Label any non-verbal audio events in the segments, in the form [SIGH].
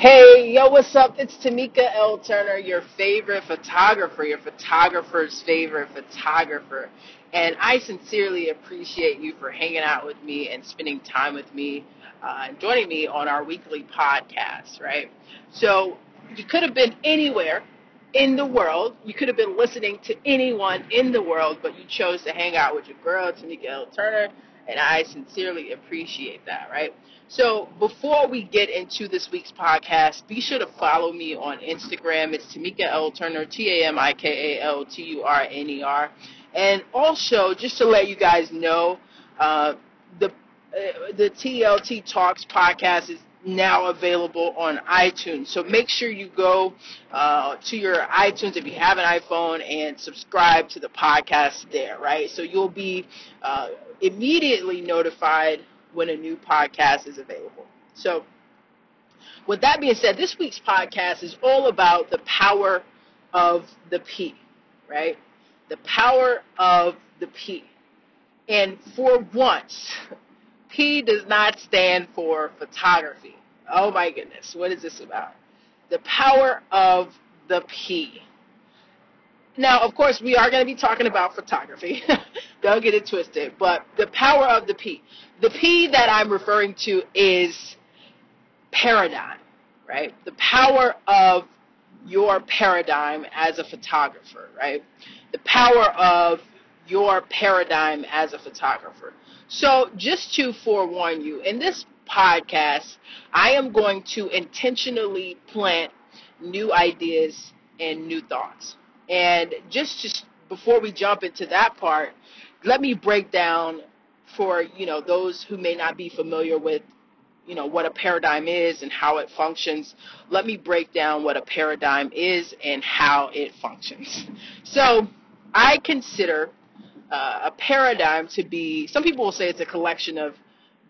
Hey, yo, what's up? It's Tamika L. Turner, your favorite photographer, your photographer's favorite photographer. And I sincerely appreciate you for hanging out with me and spending time with me uh, and joining me on our weekly podcast, right? So, you could have been anywhere in the world. You could have been listening to anyone in the world, but you chose to hang out with your girl, Tamika L. Turner, and I sincerely appreciate that, right? So before we get into this week's podcast, be sure to follow me on Instagram. It's Tamika L. Turner, T A M I K A L T U R N E R. And also, just to let you guys know, uh, the uh, the TLT Talks podcast is now available on iTunes. So make sure you go uh, to your iTunes if you have an iPhone and subscribe to the podcast there, right? So you'll be uh, immediately notified when a new podcast is available. So, with that being said, this week's podcast is all about the power of the P, right? The power of the P. And for once, P does not stand for photography. Oh my goodness, what is this about? The power of the P. Now, of course, we are going to be talking about photography. [LAUGHS] Don't get it twisted. But the power of the P. The P that I'm referring to is paradigm, right? The power of your paradigm as a photographer, right? The power of your paradigm as a photographer. So, just to forewarn you, in this podcast, I am going to intentionally plant new ideas and new thoughts. And just, just before we jump into that part, let me break down for you know those who may not be familiar with you know what a paradigm is and how it functions. Let me break down what a paradigm is and how it functions. So i consider uh, a paradigm to be some people will say it's a collection of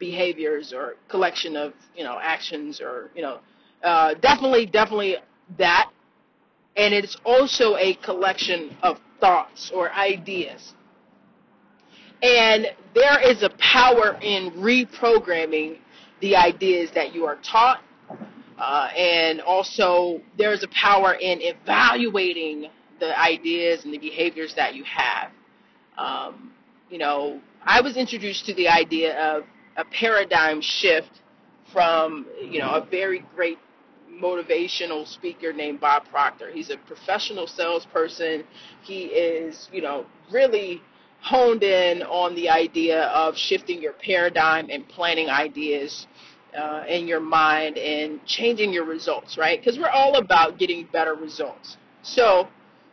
behaviors or collection of you know actions or you know uh, definitely definitely that and it's also a collection of thoughts or ideas and there is a power in reprogramming the ideas that you are taught. Uh, and also, there is a power in evaluating the ideas and the behaviors that you have. Um, you know, I was introduced to the idea of a paradigm shift from, you know, a very great motivational speaker named Bob Proctor. He's a professional salesperson. He is, you know, really honed in on the idea of shifting your paradigm and planning ideas uh, in your mind and changing your results, right? Because we're all about getting better results. So,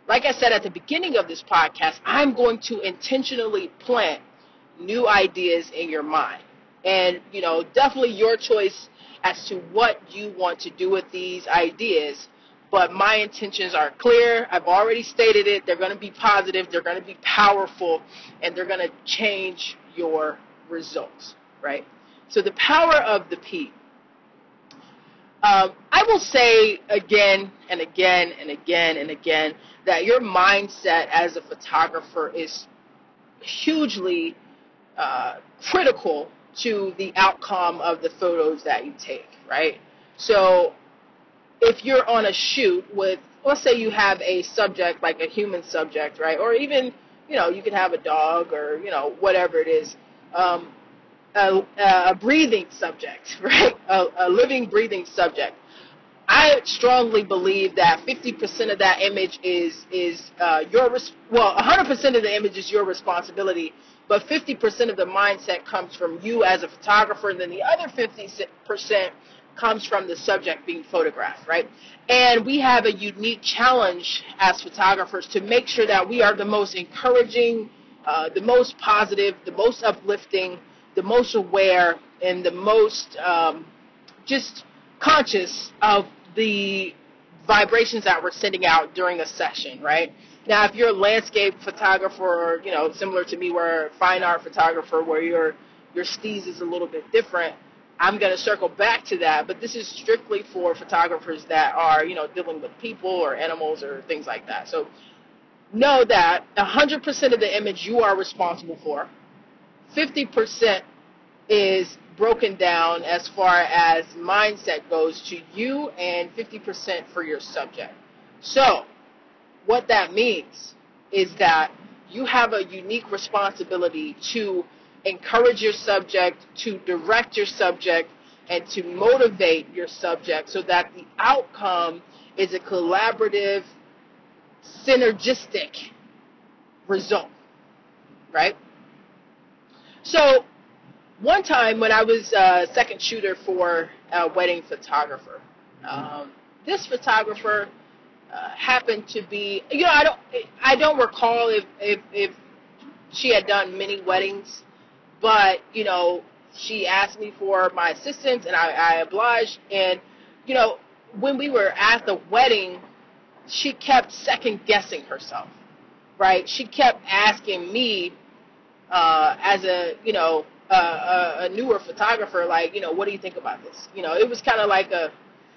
like I said at the beginning of this podcast, I'm going to intentionally plant new ideas in your mind. And, you know, definitely your choice as to what you want to do with these ideas but my intentions are clear. I've already stated it. They're going to be positive, they're going to be powerful, and they're going to change your results, right? So the power of the P. Um, I will say again and again and again and again that your mindset as a photographer is hugely uh, critical to the outcome of the photos that you take, right? So if you're on a shoot with, let's say you have a subject like a human subject, right, or even you know you could have a dog or you know whatever it is, um, a, a breathing subject, [LAUGHS] right, a, a living breathing subject. I strongly believe that 50% of that image is is uh, your res- well, 100% of the image is your responsibility, but 50% of the mindset comes from you as a photographer, and then the other 50% comes from the subject being photographed, right? And we have a unique challenge as photographers to make sure that we are the most encouraging, uh, the most positive, the most uplifting, the most aware, and the most um, just conscious of the vibrations that we're sending out during a session, right? Now, if you're a landscape photographer, you know, similar to me, where fine art photographer, where your your steez is a little bit different, I'm going to circle back to that, but this is strictly for photographers that are, you know, dealing with people or animals or things like that. So know that 100% of the image you are responsible for. 50% is broken down as far as mindset goes to you and 50% for your subject. So, what that means is that you have a unique responsibility to encourage your subject, to direct your subject, and to motivate your subject so that the outcome is a collaborative, synergistic result. Right? So, one time when I was a second shooter for a wedding photographer, um, this photographer uh, happened to be, you know, I don't, I don't recall if, if, if she had done many weddings, but you know, she asked me for my assistance, and I, I obliged. And you know, when we were at the wedding, she kept second guessing herself, right? She kept asking me, uh, as a you know a, a newer photographer, like, you know, what do you think about this? You know, it was kind of like a,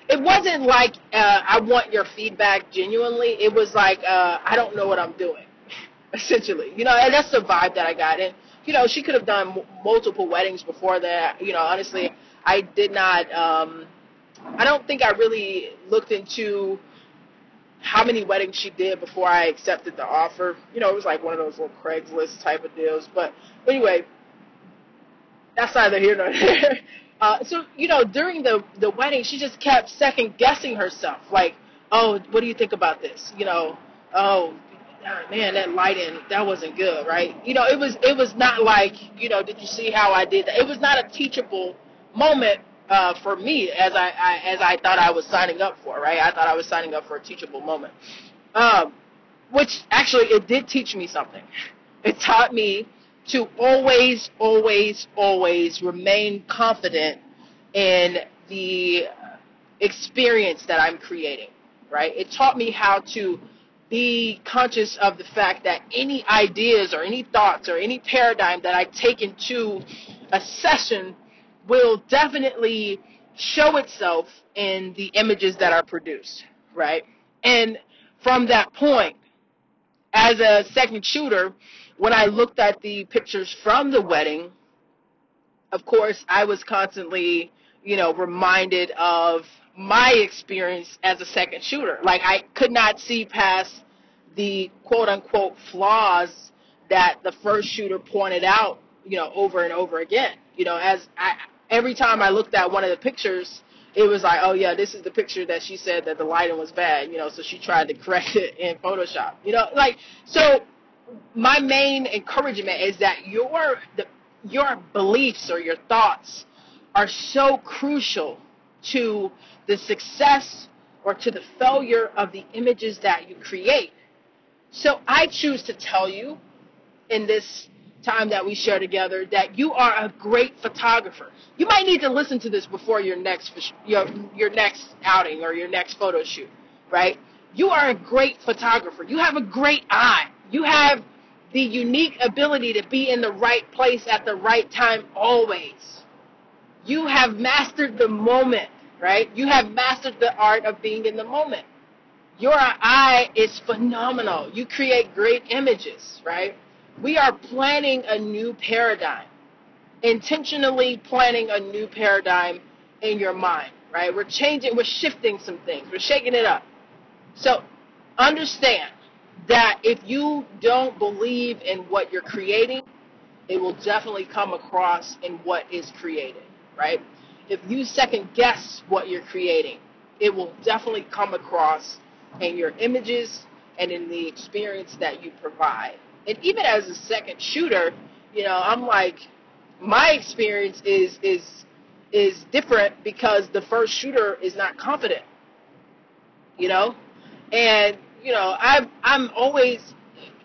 it wasn't like uh, I want your feedback genuinely. It was like uh, I don't know what I'm doing, [LAUGHS] essentially. You know, and that's the vibe that I got. And you know, she could have done m- multiple weddings before that. You know, honestly, I did not. Um, I don't think I really looked into how many weddings she did before I accepted the offer. You know, it was like one of those little Craigslist type of deals. But anyway, that's neither here nor [LAUGHS] there. Uh, so you know, during the the wedding, she just kept second guessing herself. Like, oh, what do you think about this? You know, oh, man, that lighting that wasn't good, right? You know, it was it was not like you know, did you see how I did that? It was not a teachable moment uh, for me as I, I as I thought I was signing up for, right? I thought I was signing up for a teachable moment, um, which actually it did teach me something. [LAUGHS] It taught me to always, always, always remain confident in the experience that I'm creating, right? It taught me how to be conscious of the fact that any ideas or any thoughts or any paradigm that I take into a session will definitely show itself in the images that are produced, right? And from that point, as a second shooter, when I looked at the pictures from the wedding, of course, I was constantly, you know, reminded of my experience as a second shooter. Like, I could not see past the quote unquote flaws that the first shooter pointed out, you know, over and over again. You know, as I, every time I looked at one of the pictures, it was like, oh yeah, this is the picture that she said that the lighting was bad, you know, so she tried to [LAUGHS] correct it in Photoshop. You know, like so my main encouragement is that your the, your beliefs or your thoughts are so crucial to the success or to the failure of the images that you create. So I choose to tell you in this time that we share together that you are a great photographer. You might need to listen to this before your next your, your next outing or your next photo shoot, right? You are a great photographer. You have a great eye. You have the unique ability to be in the right place at the right time always. You have mastered the moment, right? You have mastered the art of being in the moment. Your eye is phenomenal. You create great images, right? We are planning a new paradigm, intentionally planning a new paradigm in your mind, right? We're changing, we're shifting some things, we're shaking it up. So understand that if you don't believe in what you're creating, it will definitely come across in what is created, right? If you second guess what you're creating, it will definitely come across in your images and in the experience that you provide. And even as a second shooter, you know, I'm like, my experience is is is different because the first shooter is not confident, you know, and you know, I I'm always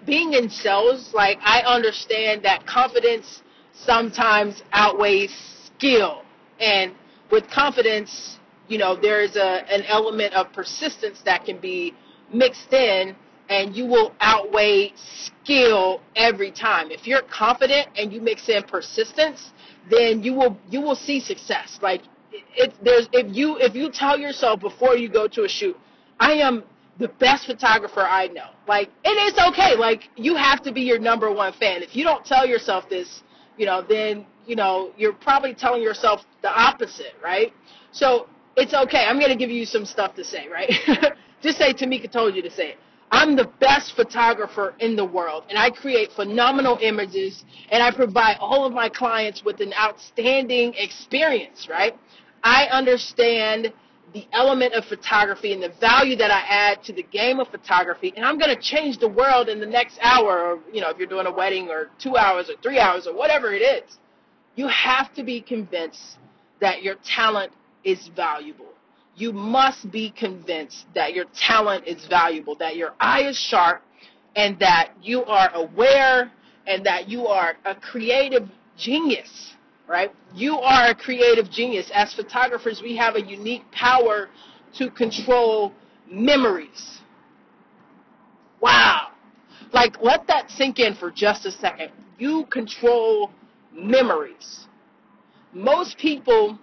being in sales. Like I understand that confidence sometimes outweighs skill, and with confidence, you know, there's a an element of persistence that can be mixed in and you will outweigh skill every time. If you're confident and you mix in persistence, then you will you will see success. Like it, there's if you if you tell yourself before you go to a shoot, I am the best photographer I know. Like and it's okay. Like you have to be your number one fan. If you don't tell yourself this, you know, then you know, you're probably telling yourself the opposite, right? So it's okay. I'm going to give you some stuff to say, right? [LAUGHS] Just say Tamika told you to say it. I'm the best photographer in the world, and I create phenomenal images, and I provide all of my clients with an outstanding experience, right? I understand the element of photography and the value that I add to the game of photography, and I'm going to change the world in the next hour, or, you know, if you're doing a wedding, or two hours, or three hours, or whatever it is. You have to be convinced that your talent is valuable you must be convinced that your talent is valuable, that your eye is sharp, and that you are aware and that you are a creative genius, right? You are a creative genius. As photographers, we have a unique power to control memories. Wow. Like, let that sink in for just a second. You control memories. Most people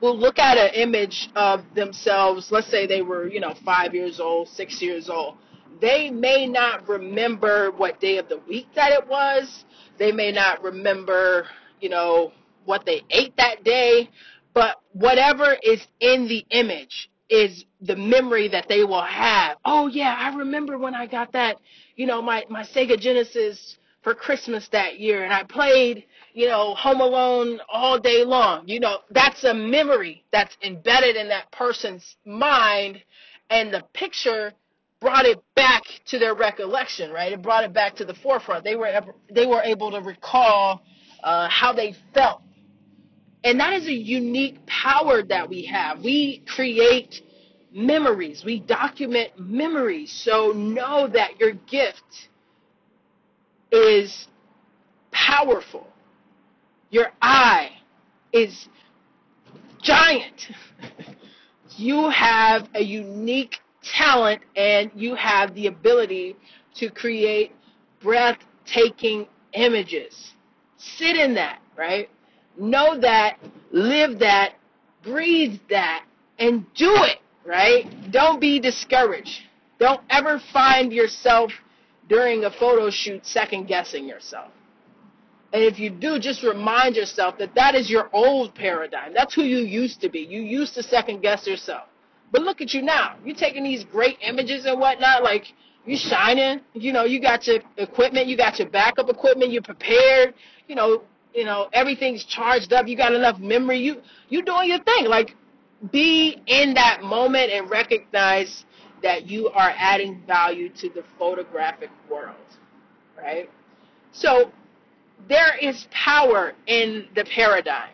will look at an image of themselves, let's say they were, you know, five years old, six years old. They may not remember what day of the week that it was. They may not remember, you know, what they ate that day. But whatever is in the image is the memory that they will have. Oh yeah, I remember when I got that, you know, my, my Sega Genesis for Christmas that year and I played you know, Home Alone all day long. You know, that's a memory that's embedded in that person's mind, and the picture brought it back to their recollection, right? It brought it back to the forefront. They were they were able to recall uh, how they felt, and that is a unique power that we have. We create memories. We document memories. So know that your gift is powerful your eye is giant. [LAUGHS] you have a unique talent and you have the ability to create breathtaking images. Sit in that, right? Know that, live that, breathe that, and do it, right? Don't be discouraged. Don't ever find yourself during a photo shoot second guessing yourself. And if you do, just remind yourself that that is your old paradigm. That's who you used to be. You used to second guess yourself. But look at you now. You're taking these great images and whatnot, like you're shining. You know, you got your equipment, you got your backup equipment, you're prepared. You know, you know everything's charged up. You got enough memory. You you doing your thing. Like be in that moment and recognize that you are adding value to the photographic world, right? So there is power in the paradigm.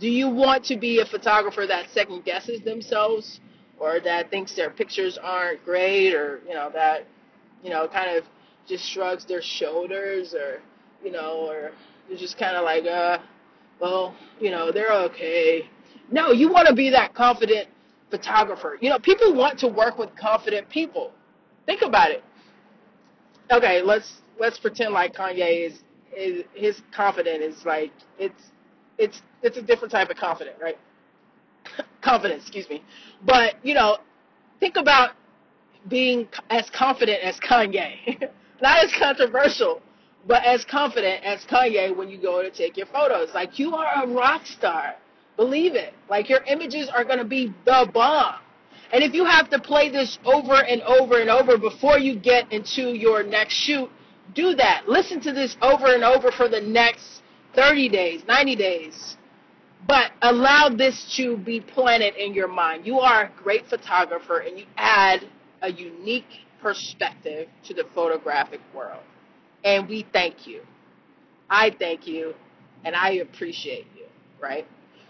Do you want to be a photographer that second guesses themselves or that thinks their pictures aren't great or, you know, that, you know, kind of just shrugs their shoulders or, you know, or is just kind of like, uh, well, you know, they're okay. No, you want to be that confident photographer. You know, people want to work with confident people. Think about it. Okay, let's let's pretend like Kanye is is his confidence is like it's it's it's a different type of confidence, right? [LAUGHS] confidence, excuse me. But you know, think about being as confident as Kanye, [LAUGHS] not as controversial, but as confident as Kanye when you go to take your photos. Like you are a rock star, believe it. Like your images are gonna be the bomb. And if you have to play this over and over and over before you get into your next shoot, do that. Listen to this over and over for the next 30 days, 90 days. But allow this to be planted in your mind. You are a great photographer and you add a unique perspective to the photographic world. And we thank you. I thank you and I appreciate you, right?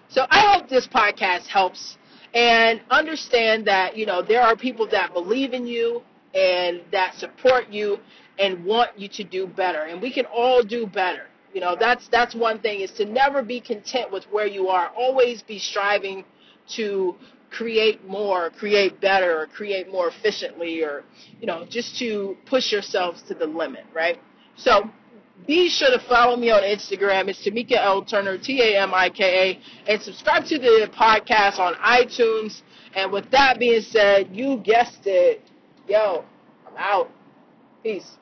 So I hope this podcast helps and understand that, you know, there are people that believe in you and that support you and want you to do better. And we can all do better. You know, that's that's one thing is to never be content with where you are. Always be striving to create more, create better, or create more efficiently, or you know, just to push yourselves to the limit, right? So be sure to follow me on Instagram. It's Tamika L. Turner, T A M I K A, and subscribe to the podcast on iTunes. And with that being said, you guessed it. Yo, I'm out. Peace.